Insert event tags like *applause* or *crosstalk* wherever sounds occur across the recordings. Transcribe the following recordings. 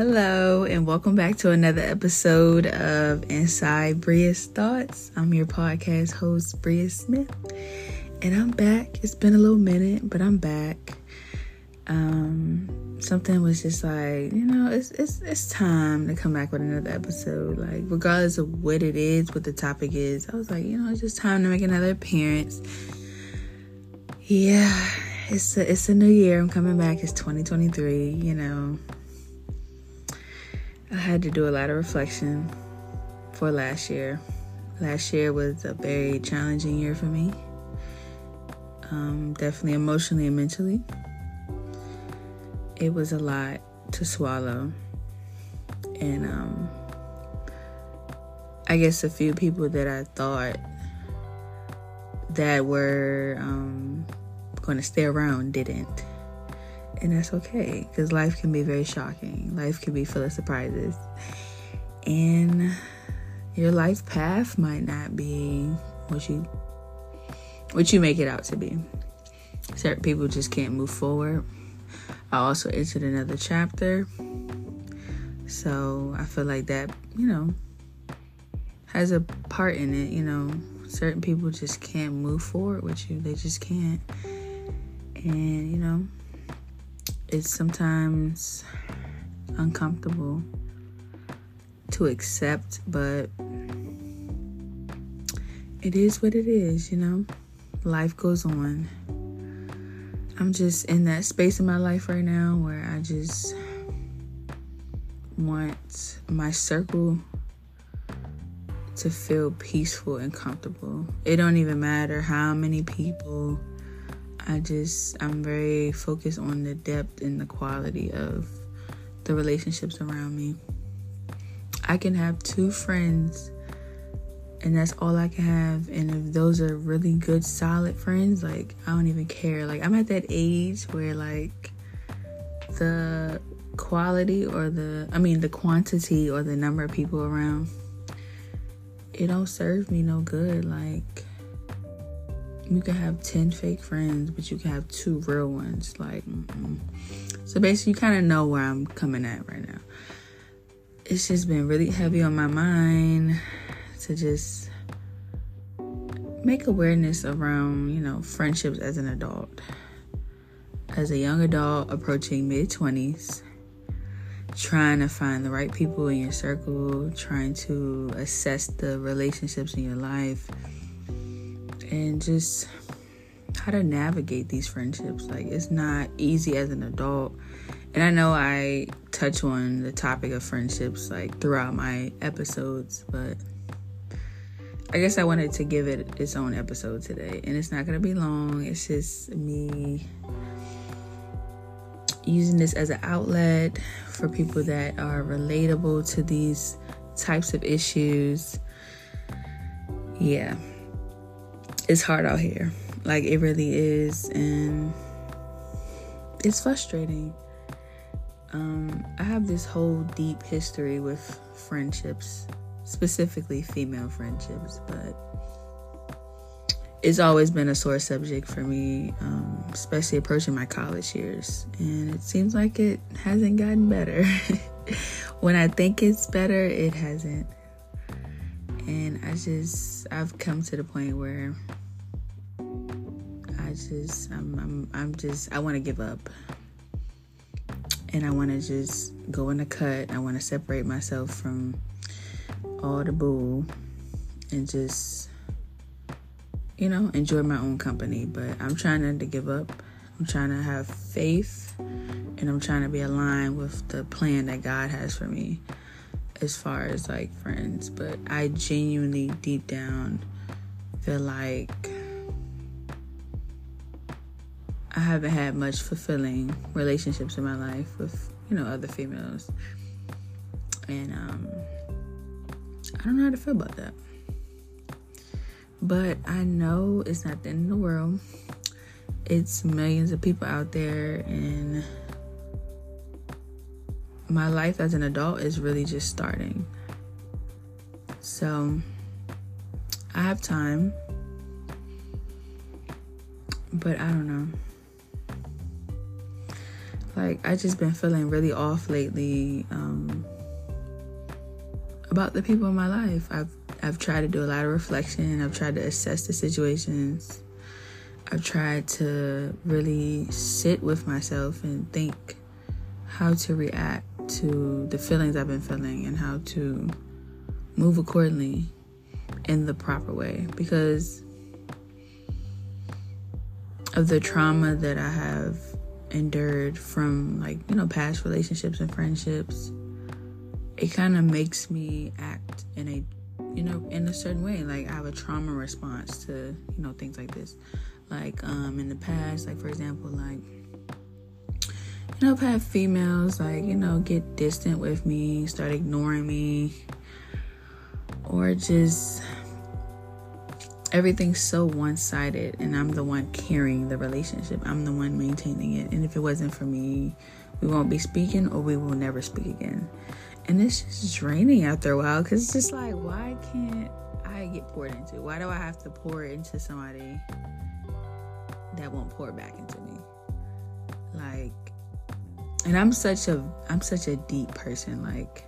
Hello, and welcome back to another episode of Inside Bria's Thoughts. I'm your podcast host, Bria Smith, and I'm back. It's been a little minute, but I'm back. Um, something was just like, you know, it's it's it's time to come back with another episode. Like, regardless of what it is, what the topic is, I was like, you know, it's just time to make another appearance. Yeah, it's a, it's a new year. I'm coming back. It's 2023. You know, I had to do a lot of reflection for last year. Last year was a very challenging year for me, um, definitely emotionally and mentally. It was a lot to swallow, and um, I guess a few people that I thought that were um, going to stay around didn't and that's okay because life can be very shocking. Life can be full of surprises, and your life path might not be what you what you make it out to be. Certain people just can't move forward. I also entered another chapter, so I feel like that you know has a part in it. You know, certain people just can't move forward with you. They just can't, and you know it's sometimes uncomfortable to accept, but it is what it is, you know? Life goes on. I'm just in that space in my life right now where I just want my circle to feel peaceful and comfortable. It don't even matter how many people I just, I'm very focused on the depth and the quality of the relationships around me. I can have two friends and that's all I can have. And if those are really good, solid friends, like I don't even care. Like I'm at that age where like the quality or the, I mean, the quantity or the number of people around, it don't serve me no good. Like you can have 10 fake friends, but you can have two real ones. Like, mm-mm. so basically, you kind of know where I'm coming at right now. It's just been really heavy on my mind to just make awareness around, you know, friendships as an adult. As a young adult approaching mid 20s, trying to find the right people in your circle, trying to assess the relationships in your life and just how to navigate these friendships. Like, it's not easy as an adult. And I know I touch on the topic of friendships like throughout my episodes, but I guess I wanted to give it its own episode today. And it's not going to be long, it's just me using this as an outlet for people that are relatable to these types of issues. Yeah it's hard out here. Like it really is, and it's frustrating. Um, I have this whole deep history with friendships, specifically female friendships, but it's always been a sore subject for me, um, especially approaching my college years. And it seems like it hasn't gotten better. *laughs* when I think it's better, it hasn't. And I just, I've come to the point where I just I'm I'm, I'm just I want to give up. And I want to just go in the cut. I want to separate myself from all the bull and just you know, enjoy my own company, but I'm trying not to give up. I'm trying to have faith and I'm trying to be aligned with the plan that God has for me as far as like friends. But I genuinely deep down feel like I haven't had much fulfilling relationships in my life with, you know, other females. And um, I don't know how to feel about that. But I know it's not the end of the world. It's millions of people out there, and my life as an adult is really just starting. So I have time, but I don't know like I just been feeling really off lately um, about the people in my life. I've I've tried to do a lot of reflection. I've tried to assess the situations. I've tried to really sit with myself and think how to react to the feelings I've been feeling and how to move accordingly in the proper way because of the trauma that I have endured from like you know past relationships and friendships it kind of makes me act in a you know in a certain way. Like i have a trauma response to you know things like this. Like um in the past like for example like you know i've had females like you know get distant with me start ignoring me or just everything's so one sided, and I'm the one carrying the relationship. I'm the one maintaining it. And if it wasn't for me, we won't be speaking or we will never speak again. And it's just draining after a while because it's just like, why can't I get poured into? Why do I have to pour into somebody that won't pour back into me? Like, and I'm such a I'm such a deep person. Like,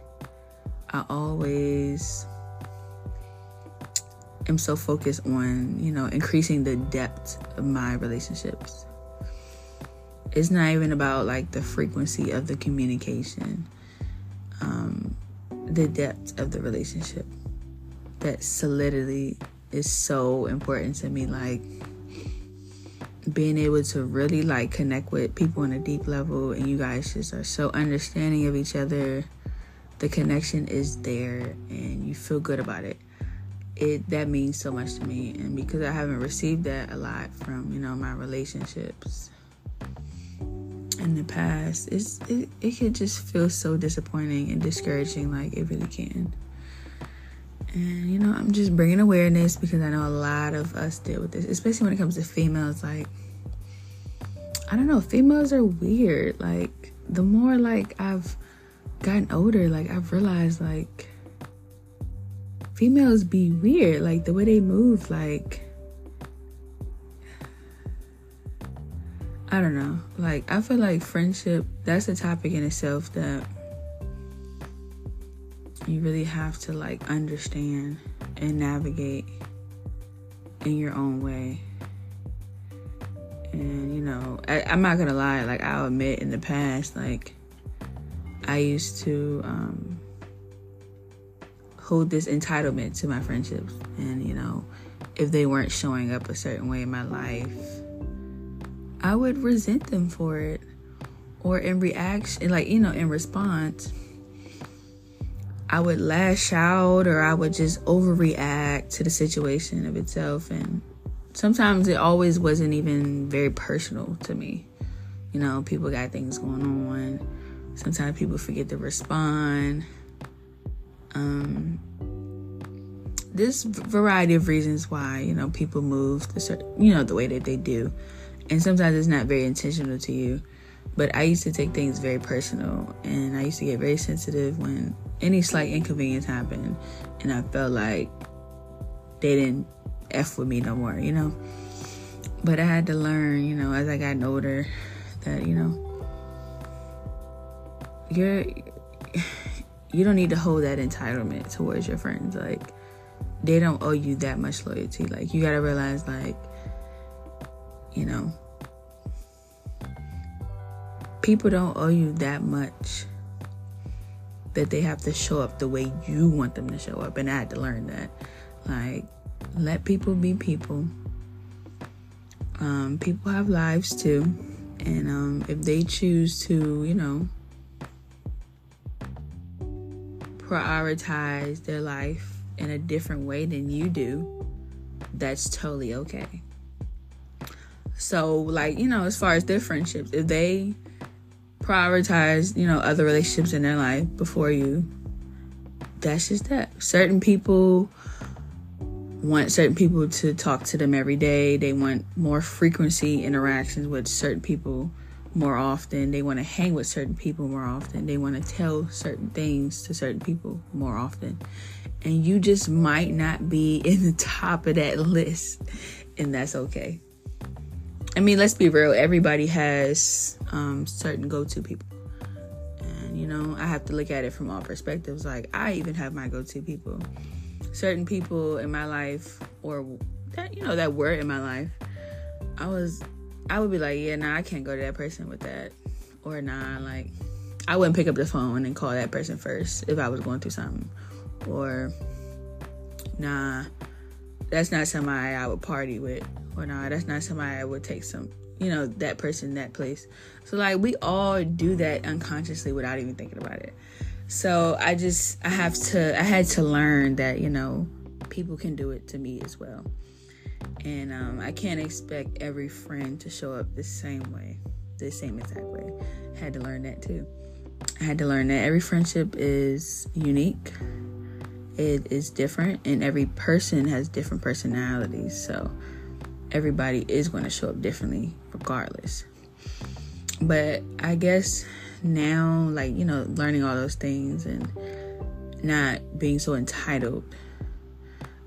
I always am so focused on, you know, increasing the depth of my relationships. It's not even about like the frequency of the communication, um, the depth of the relationship. That solidity is so important to me. Like being able to really like connect with people on a deep level, and you guys just are so understanding of each other. The connection is there, and you feel good about it it that means so much to me. And because I haven't received that a lot from you know my relationships in the past it's it, it could just feel so disappointing and discouraging like it really can. And you know I'm just bringing awareness because I know a lot of us deal with this especially when it comes to females like I don't know females are weird. Like the more like I've gotten older like I've realized like females be weird, like the way they move, like I don't know. Like I feel like friendship that's a topic in itself that you really have to like understand and navigate in your own way. And you know, I, am not gonna lie, like I'll admit in the past, like I used to um hold this entitlement to my friendships. And, you know, if they weren't showing up a certain way in my life, I would resent them for it. Or in reaction, like, you know, in response, I would lash out or I would just overreact to the situation of itself. And sometimes it always wasn't even very personal to me. You know, people got things going on. Sometimes people forget to respond um, there's variety of reasons why you know people move the certain, you know the way that they do, and sometimes it's not very intentional to you. But I used to take things very personal, and I used to get very sensitive when any slight inconvenience happened, and I felt like they didn't f with me no more, you know. But I had to learn, you know, as I got older, that you know, you're you don't need to hold that entitlement towards your friends. Like they don't owe you that much loyalty. Like you gotta realize like, you know, people don't owe you that much that they have to show up the way you want them to show up. And I had to learn that. Like, let people be people. Um, people have lives too. And um, if they choose to, you know, prioritize their life in a different way than you do, that's totally okay. So, like, you know, as far as their friendships, if they prioritize, you know, other relationships in their life before you, that's just that. Certain people want certain people to talk to them every day. They want more frequency interactions with certain people more often. They want to hang with certain people more often. They want to tell certain things to certain people more often. And you just might not be *laughs* in the top of that list, and that's okay. I mean, let's be real. Everybody has um, certain go-to people, and you know, I have to look at it from all perspectives. Like, I even have my go-to people. Certain people in my life, or that you know, that were in my life, I was, I would be like, yeah, nah, I can't go to that person with that, or nah, like, I wouldn't pick up the phone and call that person first if I was going through something, or nah, that's not somebody I would party with or nah, that's not somebody I would take some, you know, that person, that place. So like we all do that unconsciously without even thinking about it. So I just I have to I had to learn that, you know, people can do it to me as well. And um, I can't expect every friend to show up the same way, the same exact way. I had to learn that too. I had to learn that every friendship is unique. It is different, and every person has different personalities. So, everybody is going to show up differently regardless. But I guess now, like, you know, learning all those things and not being so entitled,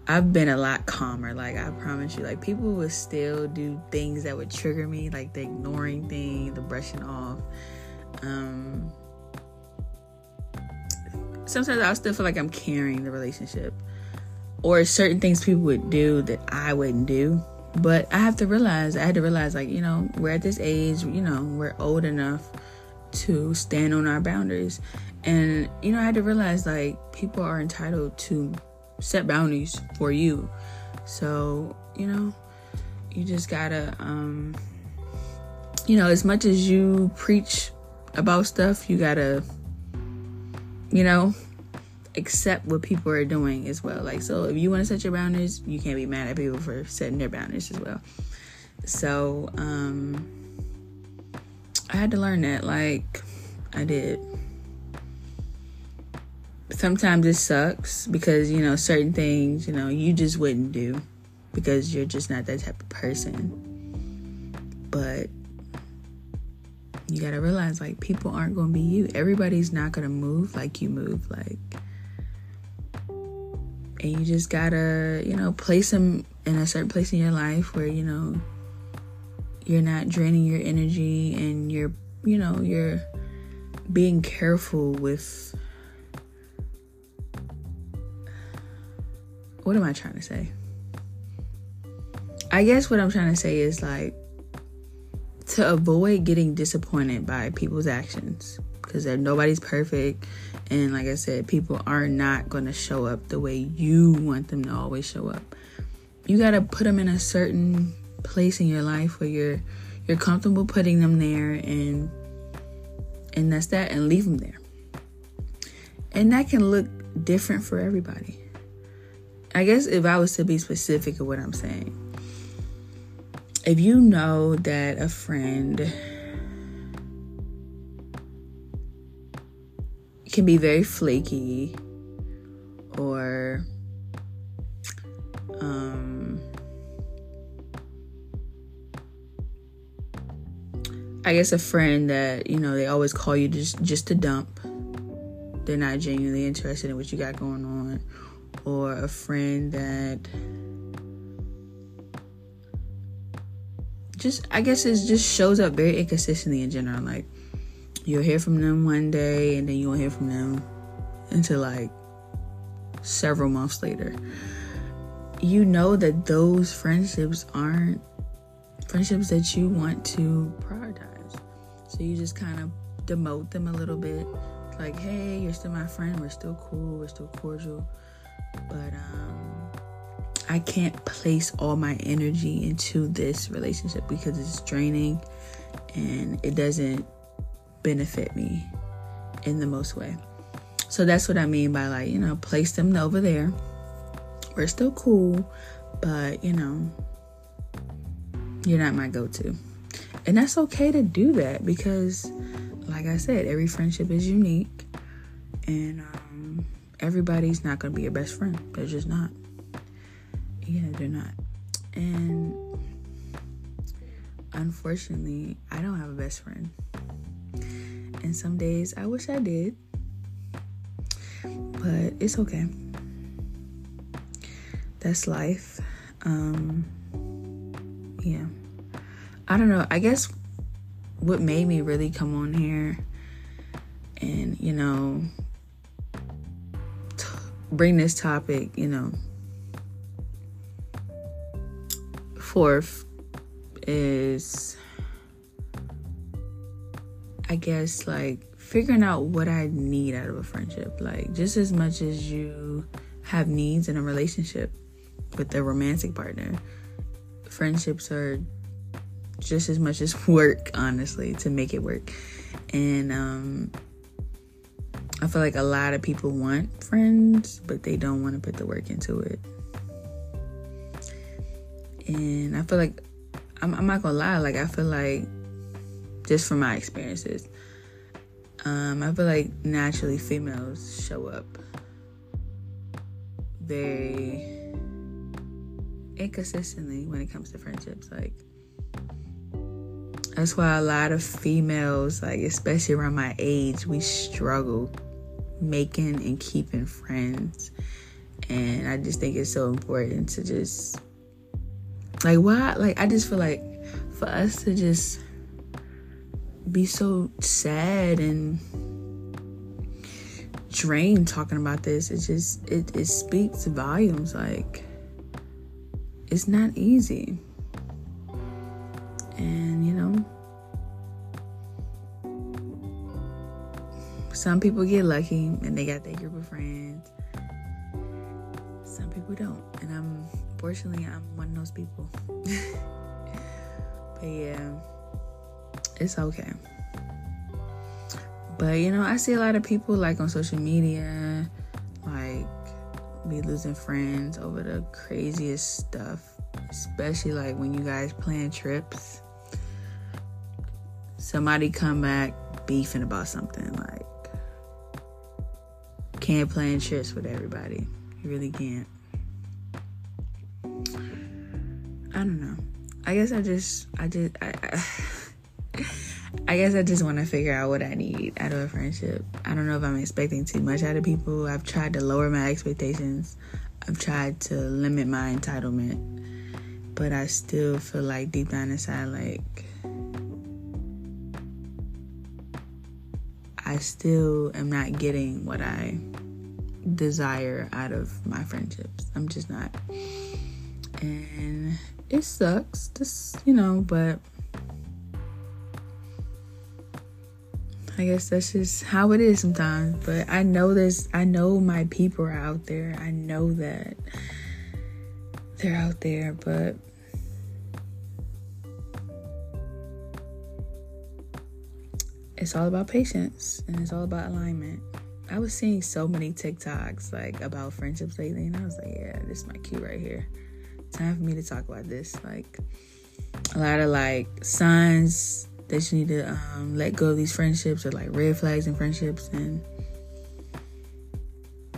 I've been a lot calmer. Like, I promise you, like, people would still do things that would trigger me, like the ignoring thing, the brushing off. Um, sometimes I still feel like I'm carrying the relationship, or certain things people would do that I wouldn't do but I have to realize, I had to realize, like, you know, we're at this age, you know, we're old enough to stand on our boundaries. And, you know, I had to realize, like, people are entitled to set boundaries for you. So, you know, you just gotta, um, you know, as much as you preach about stuff, you gotta, you know, accept what people are doing as well. Like, so if you want to set your boundaries, you can't be mad at people for setting their boundaries as well. So, um, I had to learn that. Like, I did. Sometimes it sucks because, you know, certain things, you know, you just wouldn't do because you're just not that type of person. But you gotta realize like people aren't gonna be you. Everybody's not gonna move like you move. Like and you just gotta you know place them in a certain place in your life where you know you're not draining your energy and you're you know you're being careful with what am i trying to say i guess what i'm trying to say is like to avoid getting disappointed by people's actions because nobody's perfect and like I said, people are not going to show up the way you want them to always show up. You got to put them in a certain place in your life where you're you're comfortable putting them there and and that's that and leave them there. And that can look different for everybody. I guess if I was to be specific of what I'm saying, if you know that a friend can be very flaky or um, I guess a friend that you know they always call you just just to dump. They're not genuinely interested in what you got going on, or a friend that just I guess it just shows up very inconsistently in general. Like you'll hear from them one day and then you won't hear from them until like several months later. You know that those friendships aren't friendships that you want to prioritize. So you just kind of demote them a little bit. Like, hey, you're still my friend, we're still cool, we're still cordial. But um I can't place all my energy into this relationship because it's draining and it doesn't benefit me in the most way. So that's what I mean by like, you know, place them over there. We're still cool, but you know, you're not my go to. And that's okay to do that because, like I said, every friendship is unique and um, everybody's not going to be your best friend. They're just not. Yeah, they're not. And unfortunately, I don't have a best friend. And some days I wish I did. But it's okay. That's life. Um yeah. I don't know. I guess what made me really come on here and, you know, bring this topic, you know, forth is, I guess, like figuring out what I need out of a friendship. Like, just as much as you have needs in a relationship with a romantic partner, friendships are just as much as *laughs* work, honestly, to make it work. And um, I feel like a lot of people want friends, but they don't want to put the work into it. And I feel like I'm, I'm not gonna lie, like I feel like just from my experiences, um, I feel like naturally females show up very inconsistently when it comes to friendships. Like that's why a lot of females, like especially around my age, we struggle making and keeping friends. And I just think it's so important to just like why like I just feel like for us to just be so sad and drained talking about this, it just it, it speaks volumes like it's not easy. And you know, some people get lucky and they got their group of friends. Some people don't. And I'm fortunately I'm one of those people. *laughs* but yeah, it's okay. But you know, I see a lot of people like on social media, like be losing friends over the craziest stuff, especially like when you guys plan trips. Somebody come back beefing about something like can't plan trips with everybody. You really can't. I don't know. I guess I just I just I, I *laughs* I guess I just want to figure out what I need out of a friendship. I don't know if I'm expecting too much out of people. I've tried to lower my expectations. I've tried to limit my entitlement. But I still feel like deep down inside, like, I still am not getting what I desire out of my friendships. I'm just not. And it sucks, just, you know, but I guess that's just how it is sometimes. But I know this, I know my people are out there. I know that they're out there, but it's all about patience and it's all about alignment. I was seeing so many TikToks like about friendships lately, and I was like, yeah, this is my cue right here. Time for me to talk about this. Like a lot of like signs that you need to um, let go of these friendships or like red flags in friendships and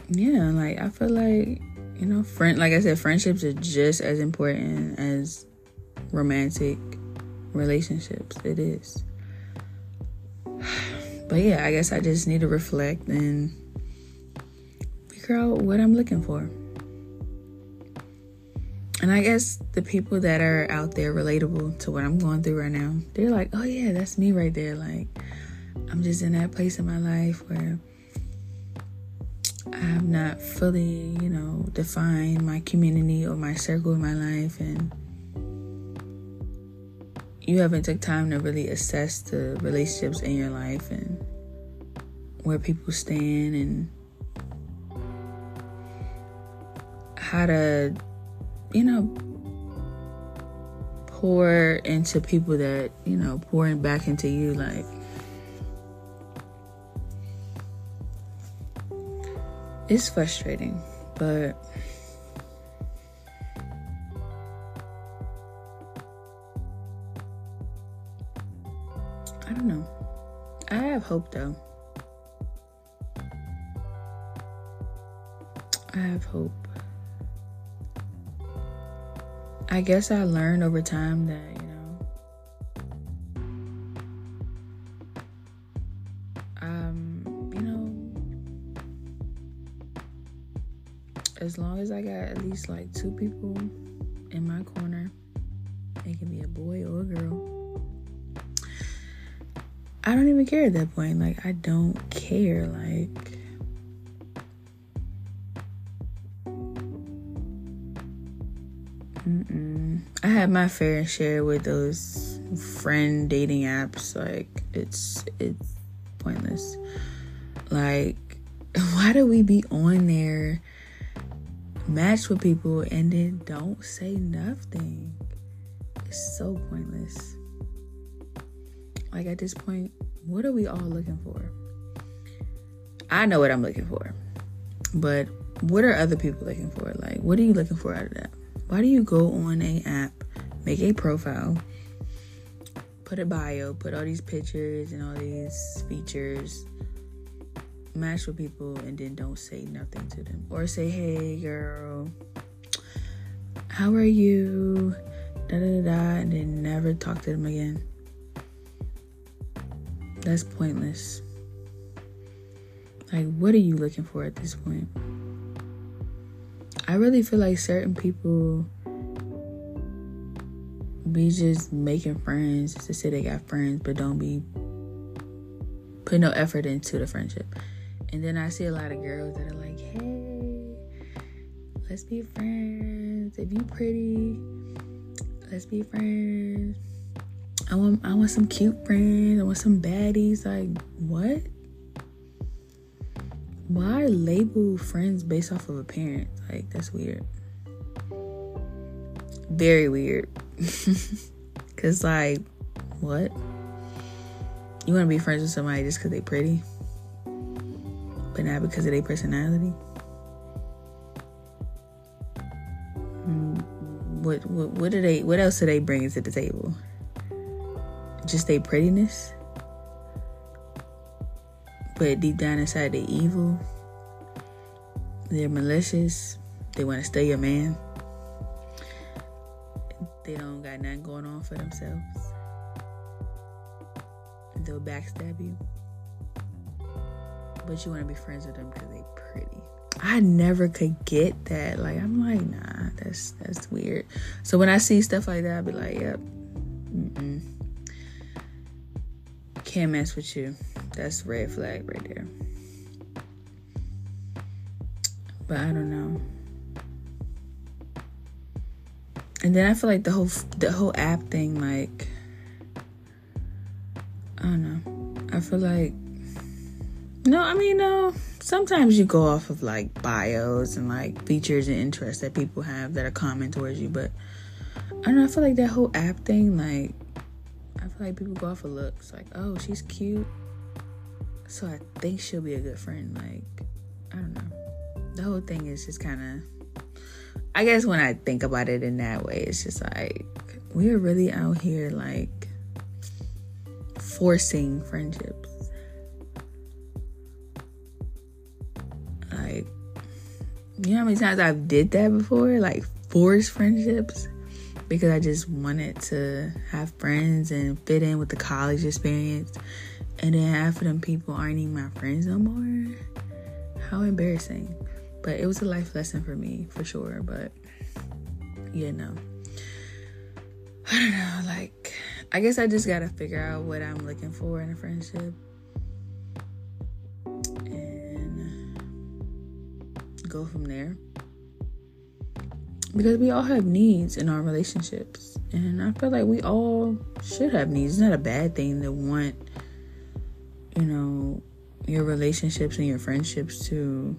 yeah like i feel like you know friend like i said friendships are just as important as romantic relationships it is but yeah i guess i just need to reflect and figure out what i'm looking for and I guess the people that are out there relatable to what I'm going through right now, they're like, oh yeah, that's me right there. Like, I'm just in that place in my life where I have not fully, you know, defined my community or my circle in my life. And you haven't took time to really assess the relationships in your life and where people stand and how to you know, pour into people that, you know, pouring back into you. Like, it's frustrating, but. Know. I have hope though. I have hope. I guess I learned over time that, you know, um, you know, as long as I got at least like two people care at that point. Like, I don't care. Like, Mm-mm. I had my fair share with those friend dating apps. Like it's it's pointless. Like *laughs* why do we be on there, match with people, and then don't say nothing? It's so pointless. Like at this point, what are we all looking for? I know what I'm looking for, but what are other people looking for? Like, what are you looking for out of that? Why do you go on a app, make a profile, put a bio, put all these pictures and all these features, match with people, and then don't say nothing to them? Or say, hey, girl, how are you? Da da da, and then never talk to them again. That's pointless. Like, what are you looking for at this point? I really feel like certain people be just making friends to say they got friends, but don't be put no effort into the friendship. And then I see a lot of girls that are like, "Hey, let's be friends. If you pretty, let's be friends. I want I want some cute friends. I want some baddies. Like what? Why label friends based off of appearance? Like that's weird. Very weird. *laughs* Cause like, what? You want to be friends with somebody just because they pretty, but not because of their personality? Mm, what what what do they? What else do they bring to the table? Just their prettiness, but deep down inside they're evil. They're malicious. They want to steal your man. They don't got nothing going on for themselves. They'll backstab you. But you want to be friends with them because they're pretty. I never could get that. Like I'm like, nah, that's that's weird. So when I see stuff like that, I'll be like, yep, mm-mm. Can't mess with you. That's red flag right there. But I don't know. And then I feel like the whole the whole app thing, like I don't know. I feel like no, I mean no. Sometimes you go off of like bios and like features and interests that people have that are common towards you, but I don't know. I feel like that whole app thing, like like people go off of looks, like oh she's cute, so I think she'll be a good friend. Like I don't know the whole thing is just kind of I guess when I think about it in that way, it's just like we're really out here like forcing friendships. Like, you know how many times I've did that before? Like force friendships because I just wanted to have friends and fit in with the college experience. And then half of them people aren't even my friends no more. How embarrassing. But it was a life lesson for me, for sure. But, you know. I don't know. Like, I guess I just got to figure out what I'm looking for in a friendship. And go from there. Because we all have needs in our relationships. And I feel like we all should have needs. It's not a bad thing to want, you know, your relationships and your friendships to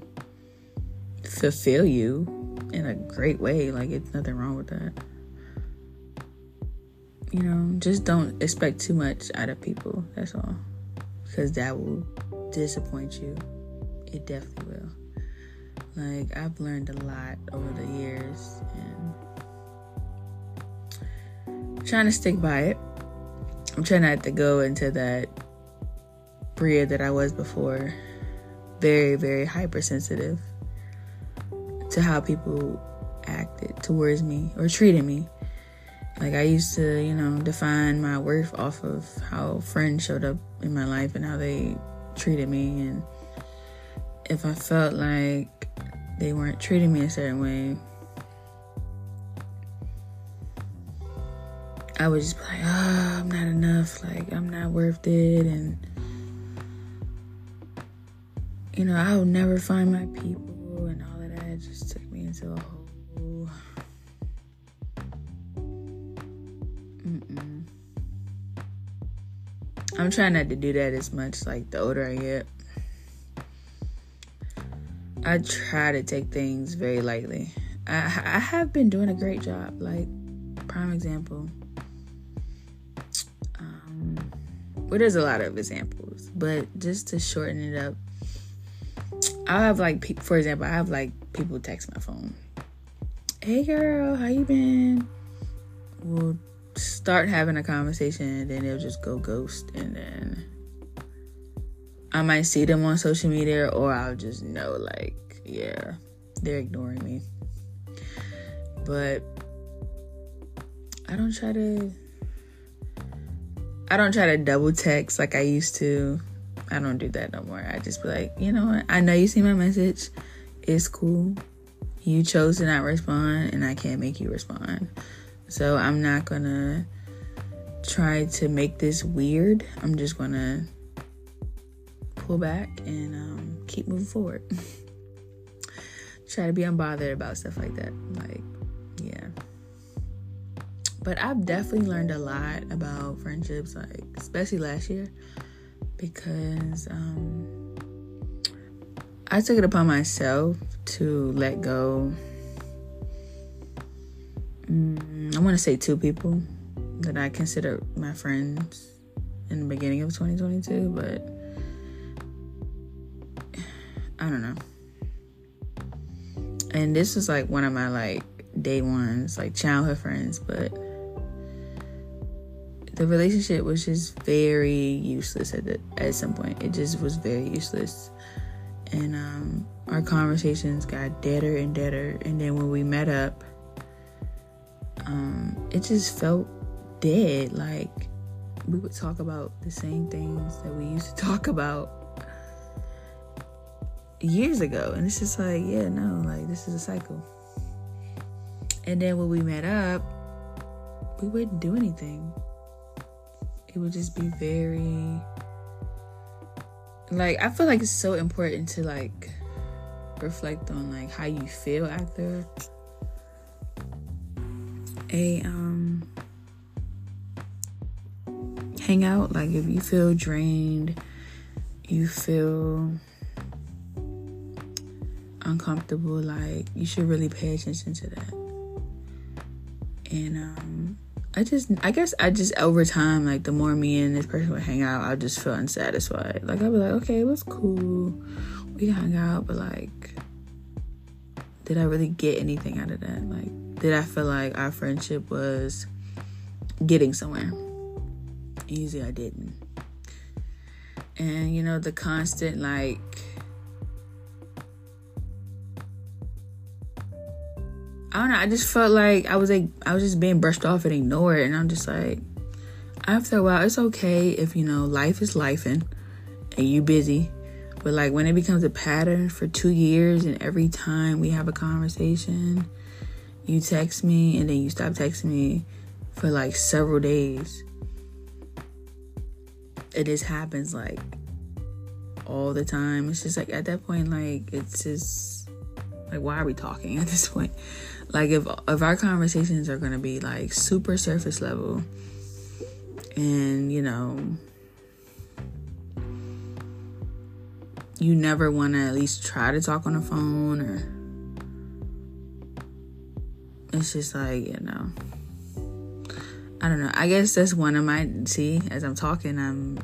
fulfill you in a great way. Like, it's nothing wrong with that. You know, just don't expect too much out of people. That's all. Because that will disappoint you. It definitely will. Like, I've learned a lot over the years and I'm trying to stick by it. I'm trying not to go into that Bria that I was before. Very, very hypersensitive to how people acted towards me or treated me. Like I used to, you know, define my worth off of how friends showed up in my life and how they treated me and if I felt like they weren't treating me a certain way, I would just be like, oh, I'm not enough like I'm not worth it, and you know, I'll never find my people, and all of that just took me into a whole. Mm-mm. I'm trying not to do that as much, like the older I get. I try to take things very lightly. I, I have been doing a great job. Like, prime example. Um, well, there's a lot of examples, but just to shorten it up, I have like, for example, I have like people text my phone. Hey girl, how you been? We'll start having a conversation, and then they'll just go ghost, and then I might see them on social media, or I'll just know like, yeah, they're ignoring me. But I don't try to I don't try to double text like I used to. I don't do that no more. I just be like, you know what? I know you see my message. It's cool. You chose to not respond, and I can't make you respond. So I'm not gonna try to make this weird. I'm just gonna pull back and um, keep moving forward. *laughs* try to be unbothered about stuff like that. Like, yeah. But I've definitely learned a lot about friendships, like especially last year, because um, I took it upon myself to let go. Mm, I want to say two people that I consider my friends in the beginning of 2022, but I don't know. And this was like one of my like day ones, like childhood friends, but the relationship was just very useless at the, at some point. It just was very useless, and um, our conversations got deader and deader. And then when we met up, um, it just felt dead. Like we would talk about the same things that we used to talk about years ago, and it's just like, yeah, no, like this is a cycle. And then when we met up, we wouldn't do anything it would just be very like I feel like it's so important to like reflect on like how you feel after a um hangout like if you feel drained you feel uncomfortable like you should really pay attention to that and um I just, I guess I just over time, like the more me and this person would hang out, I just feel unsatisfied. Like I'd be like, okay, it was cool, we hung out, but like, did I really get anything out of that? Like, did I feel like our friendship was getting somewhere? Easy, I didn't. And you know, the constant like I don't know. I just felt like I was like I was just being brushed off and ignored, and I'm just like, after a while, it's okay if you know life is life and you busy, but like when it becomes a pattern for two years, and every time we have a conversation, you text me and then you stop texting me for like several days. It just happens like all the time. It's just like at that point, like it's just like why are we talking *laughs* at this point? Like if if our conversations are gonna be like super surface level and you know you never wanna at least try to talk on the phone or it's just like, you know. I don't know. I guess that's one of my see as I'm talking, I'm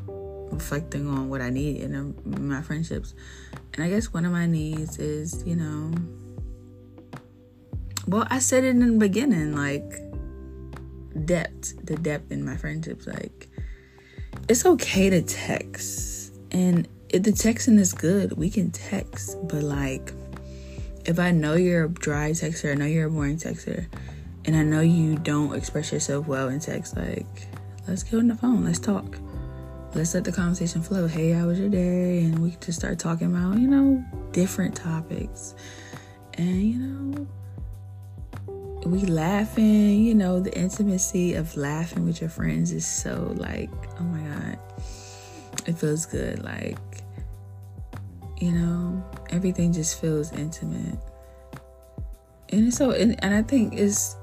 reflecting on what I need in my friendships, and I guess one of my needs is, you know, well, I said it in the beginning, like depth, the depth in my friendships. Like, it's okay to text, and if the texting is good, we can text. But like, if I know you're a dry texter, I know you're a boring texter, and I know you don't express yourself well in text, like, let's get on the phone, let's talk. Let's let the conversation flow. Hey, how was your day? And we can just start talking about, you know, different topics. And, you know, we laughing, you know, the intimacy of laughing with your friends is so like, oh my god. It feels good like you know, everything just feels intimate. And so and, and I think it's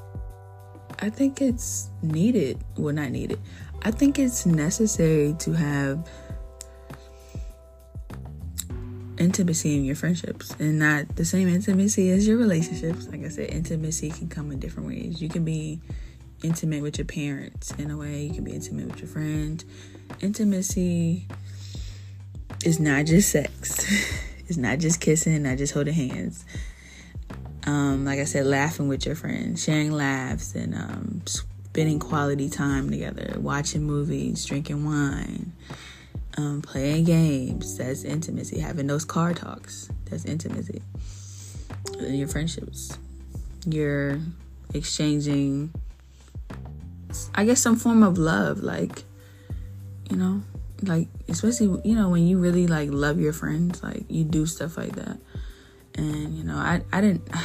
I think it's needed. Well not needed. I think it's necessary to have intimacy in your friendships and not the same intimacy as your relationships. Like I said, intimacy can come in different ways. You can be intimate with your parents in a way, you can be intimate with your friend. Intimacy is not just sex, *laughs* it's not just kissing, not just holding hands. Um, like I said, laughing with your friends, sharing laughs, and um, spending quality time together, watching movies, drinking wine um, playing games that's intimacy. Having those car talks that's intimacy. In your friendships. You're exchanging i guess some form of love like you know like especially you know when you really like love your friends like you do stuff like that. And you know i i didn't *sighs*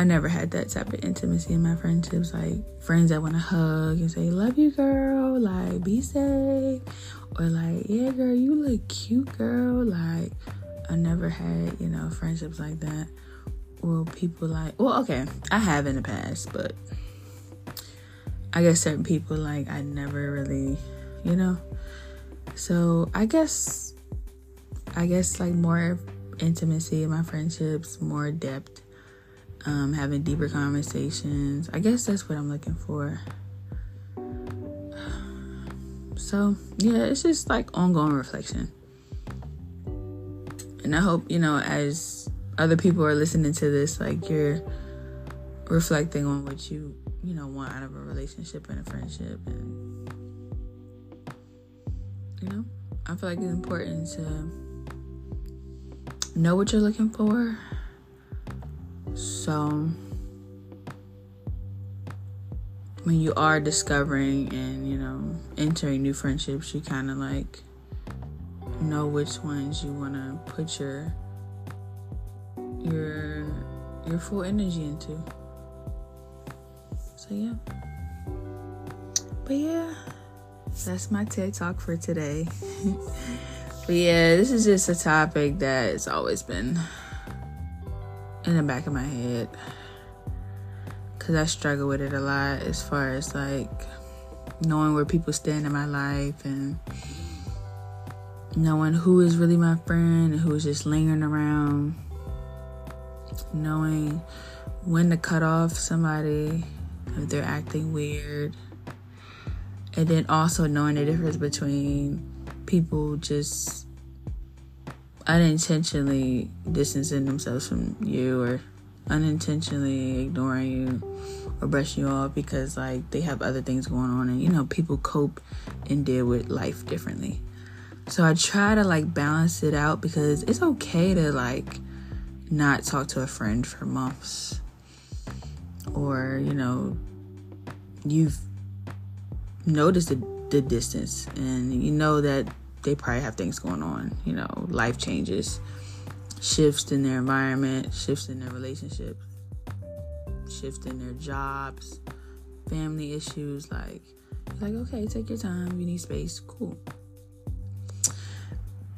I never had that type of intimacy in my friendships. Like friends that want to hug and say, Love you, girl. Like, be safe. Or, like, Yeah, girl, you look cute, girl. Like, I never had, you know, friendships like that. Or people like, well, okay, I have in the past, but I guess certain people, like, I never really, you know. So, I guess, I guess, like, more intimacy in my friendships, more depth um, having deeper conversations. I guess that's what I'm looking for. So, yeah, it's just like ongoing reflection. And I hope, you know, as other people are listening to this, like you're reflecting on what you, you know, want out of a relationship and a friendship. And, you know, I feel like it's important to know what you're looking for so, when you are discovering and, you know, entering new friendships, you kind of like know which ones you want to put your your your full energy into. So yeah. But yeah, that's my TED talk for today. *laughs* but yeah, this is just a topic that has always been in the back of my head because I struggle with it a lot as far as like knowing where people stand in my life and knowing who is really my friend and who is just lingering around, knowing when to cut off somebody if they're acting weird, and then also knowing the difference between people just unintentionally distancing themselves from you or unintentionally ignoring you or brushing you off because like they have other things going on and you know people cope and deal with life differently. So i try to like balance it out because it's okay to like not talk to a friend for months or you know you've noticed the, the distance and you know that they probably have things going on, you know, life changes, shifts in their environment, shifts in their relationships, shifts in their jobs, family issues. Like, like, okay, take your time. You need space. Cool.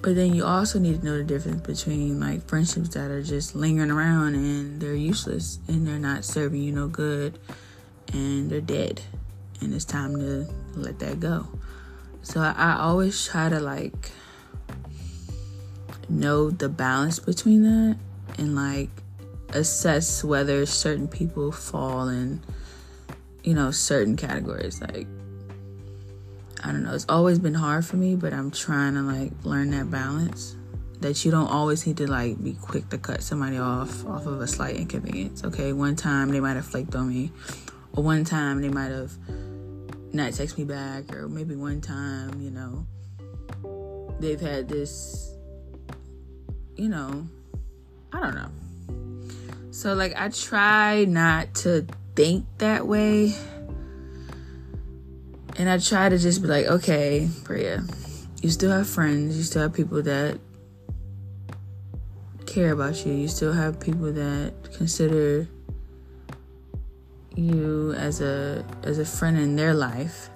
But then you also need to know the difference between like friendships that are just lingering around and they're useless and they're not serving you no good and they're dead. And it's time to let that go. So I always try to like know the balance between that and like assess whether certain people fall in you know certain categories. Like I don't know. It's always been hard for me but I'm trying to like learn that balance that you don't always need to like be quick to cut somebody off off of a slight inconvenience. Okay one time they might have flaked on me or one time they might have not text me back, or maybe one time, you know, they've had this, you know, I don't know. So, like, I try not to think that way. And I try to just be like, okay, Priya, you still have friends, you still have people that care about you. You still have people that consider you as a as a friend in their life.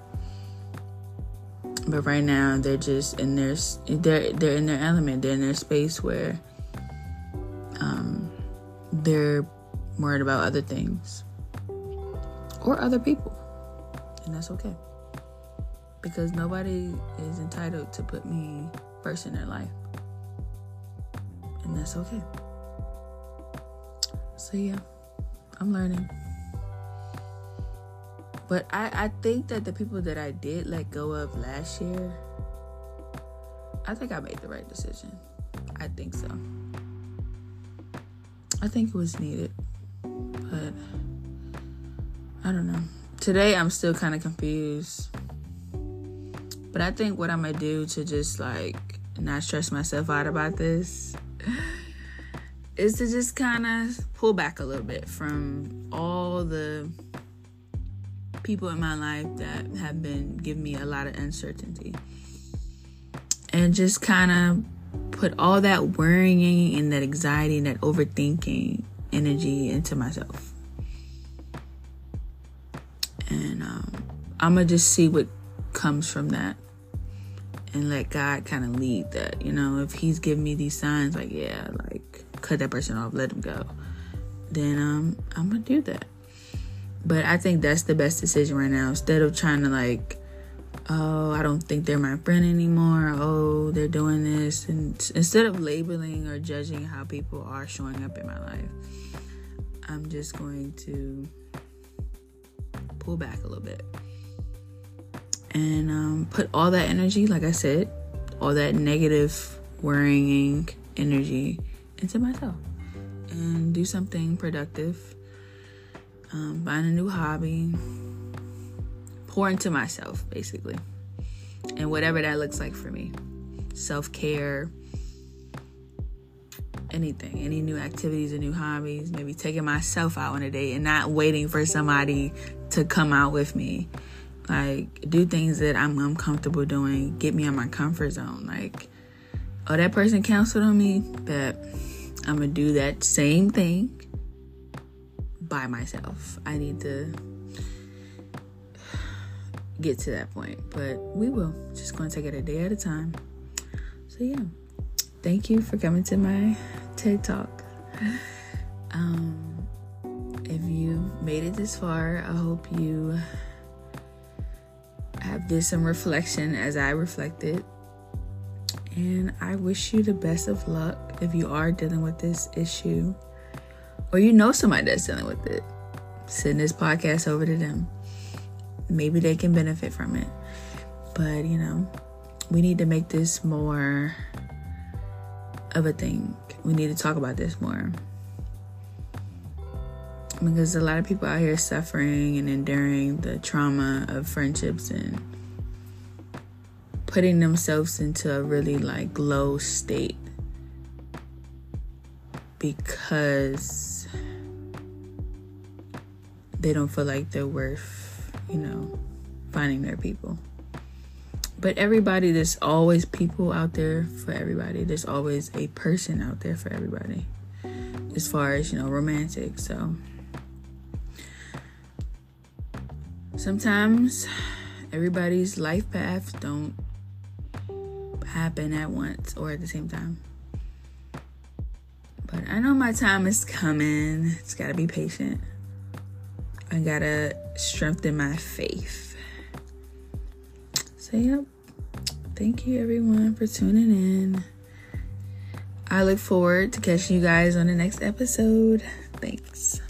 But right now they're just in their they're they're in their element. They're in their space where um, they're worried about other things or other people, and that's okay because nobody is entitled to put me first in their life, and that's okay. So yeah, I'm learning. But I, I think that the people that I did let go of last year, I think I made the right decision. I think so. I think it was needed. But I don't know. Today I'm still kind of confused. But I think what I'm going to do to just like not stress myself out about this *laughs* is to just kind of pull back a little bit from all the people in my life that have been giving me a lot of uncertainty. And just kind of put all that worrying and that anxiety and that overthinking energy into myself. And um, I'm going to just see what comes from that and let God kind of lead that. You know, if He's giving me these signs, like, yeah, like, cut that person off, let him go, then um, I'm going to do that. But I think that's the best decision right now. Instead of trying to like, oh, I don't think they're my friend anymore. Oh, they're doing this, and instead of labeling or judging how people are showing up in my life, I'm just going to pull back a little bit and um, put all that energy, like I said, all that negative, worrying energy into myself and do something productive um, a new hobby, pour into myself, basically, and whatever that looks like for me. Self care, anything, any new activities or new hobbies, maybe taking myself out on a date and not waiting for somebody to come out with me. Like, do things that I'm uncomfortable doing, get me out my comfort zone. Like, oh, that person counseled on me, but I'm gonna do that same thing by myself. I need to get to that point, but we will. Just going to take it a day at a time. So, yeah, thank you for coming to my TED Talk. Um, if you made it this far, I hope you have did some reflection as I reflected. And I wish you the best of luck if you are dealing with this issue or you know somebody that's dealing with it, send this podcast over to them. Maybe they can benefit from it. But, you know, we need to make this more of a thing. We need to talk about this more. Because a lot of people out here suffering and enduring the trauma of friendships and putting themselves into a really like low state because they don't feel like they're worth, you know, finding their people. But everybody, there's always people out there for everybody. There's always a person out there for everybody. As far as, you know, romantic. So sometimes everybody's life paths don't happen at once or at the same time. But I know my time is coming. It's got to be patient. I gotta strengthen my faith. So, yep. Thank you, everyone, for tuning in. I look forward to catching you guys on the next episode. Thanks.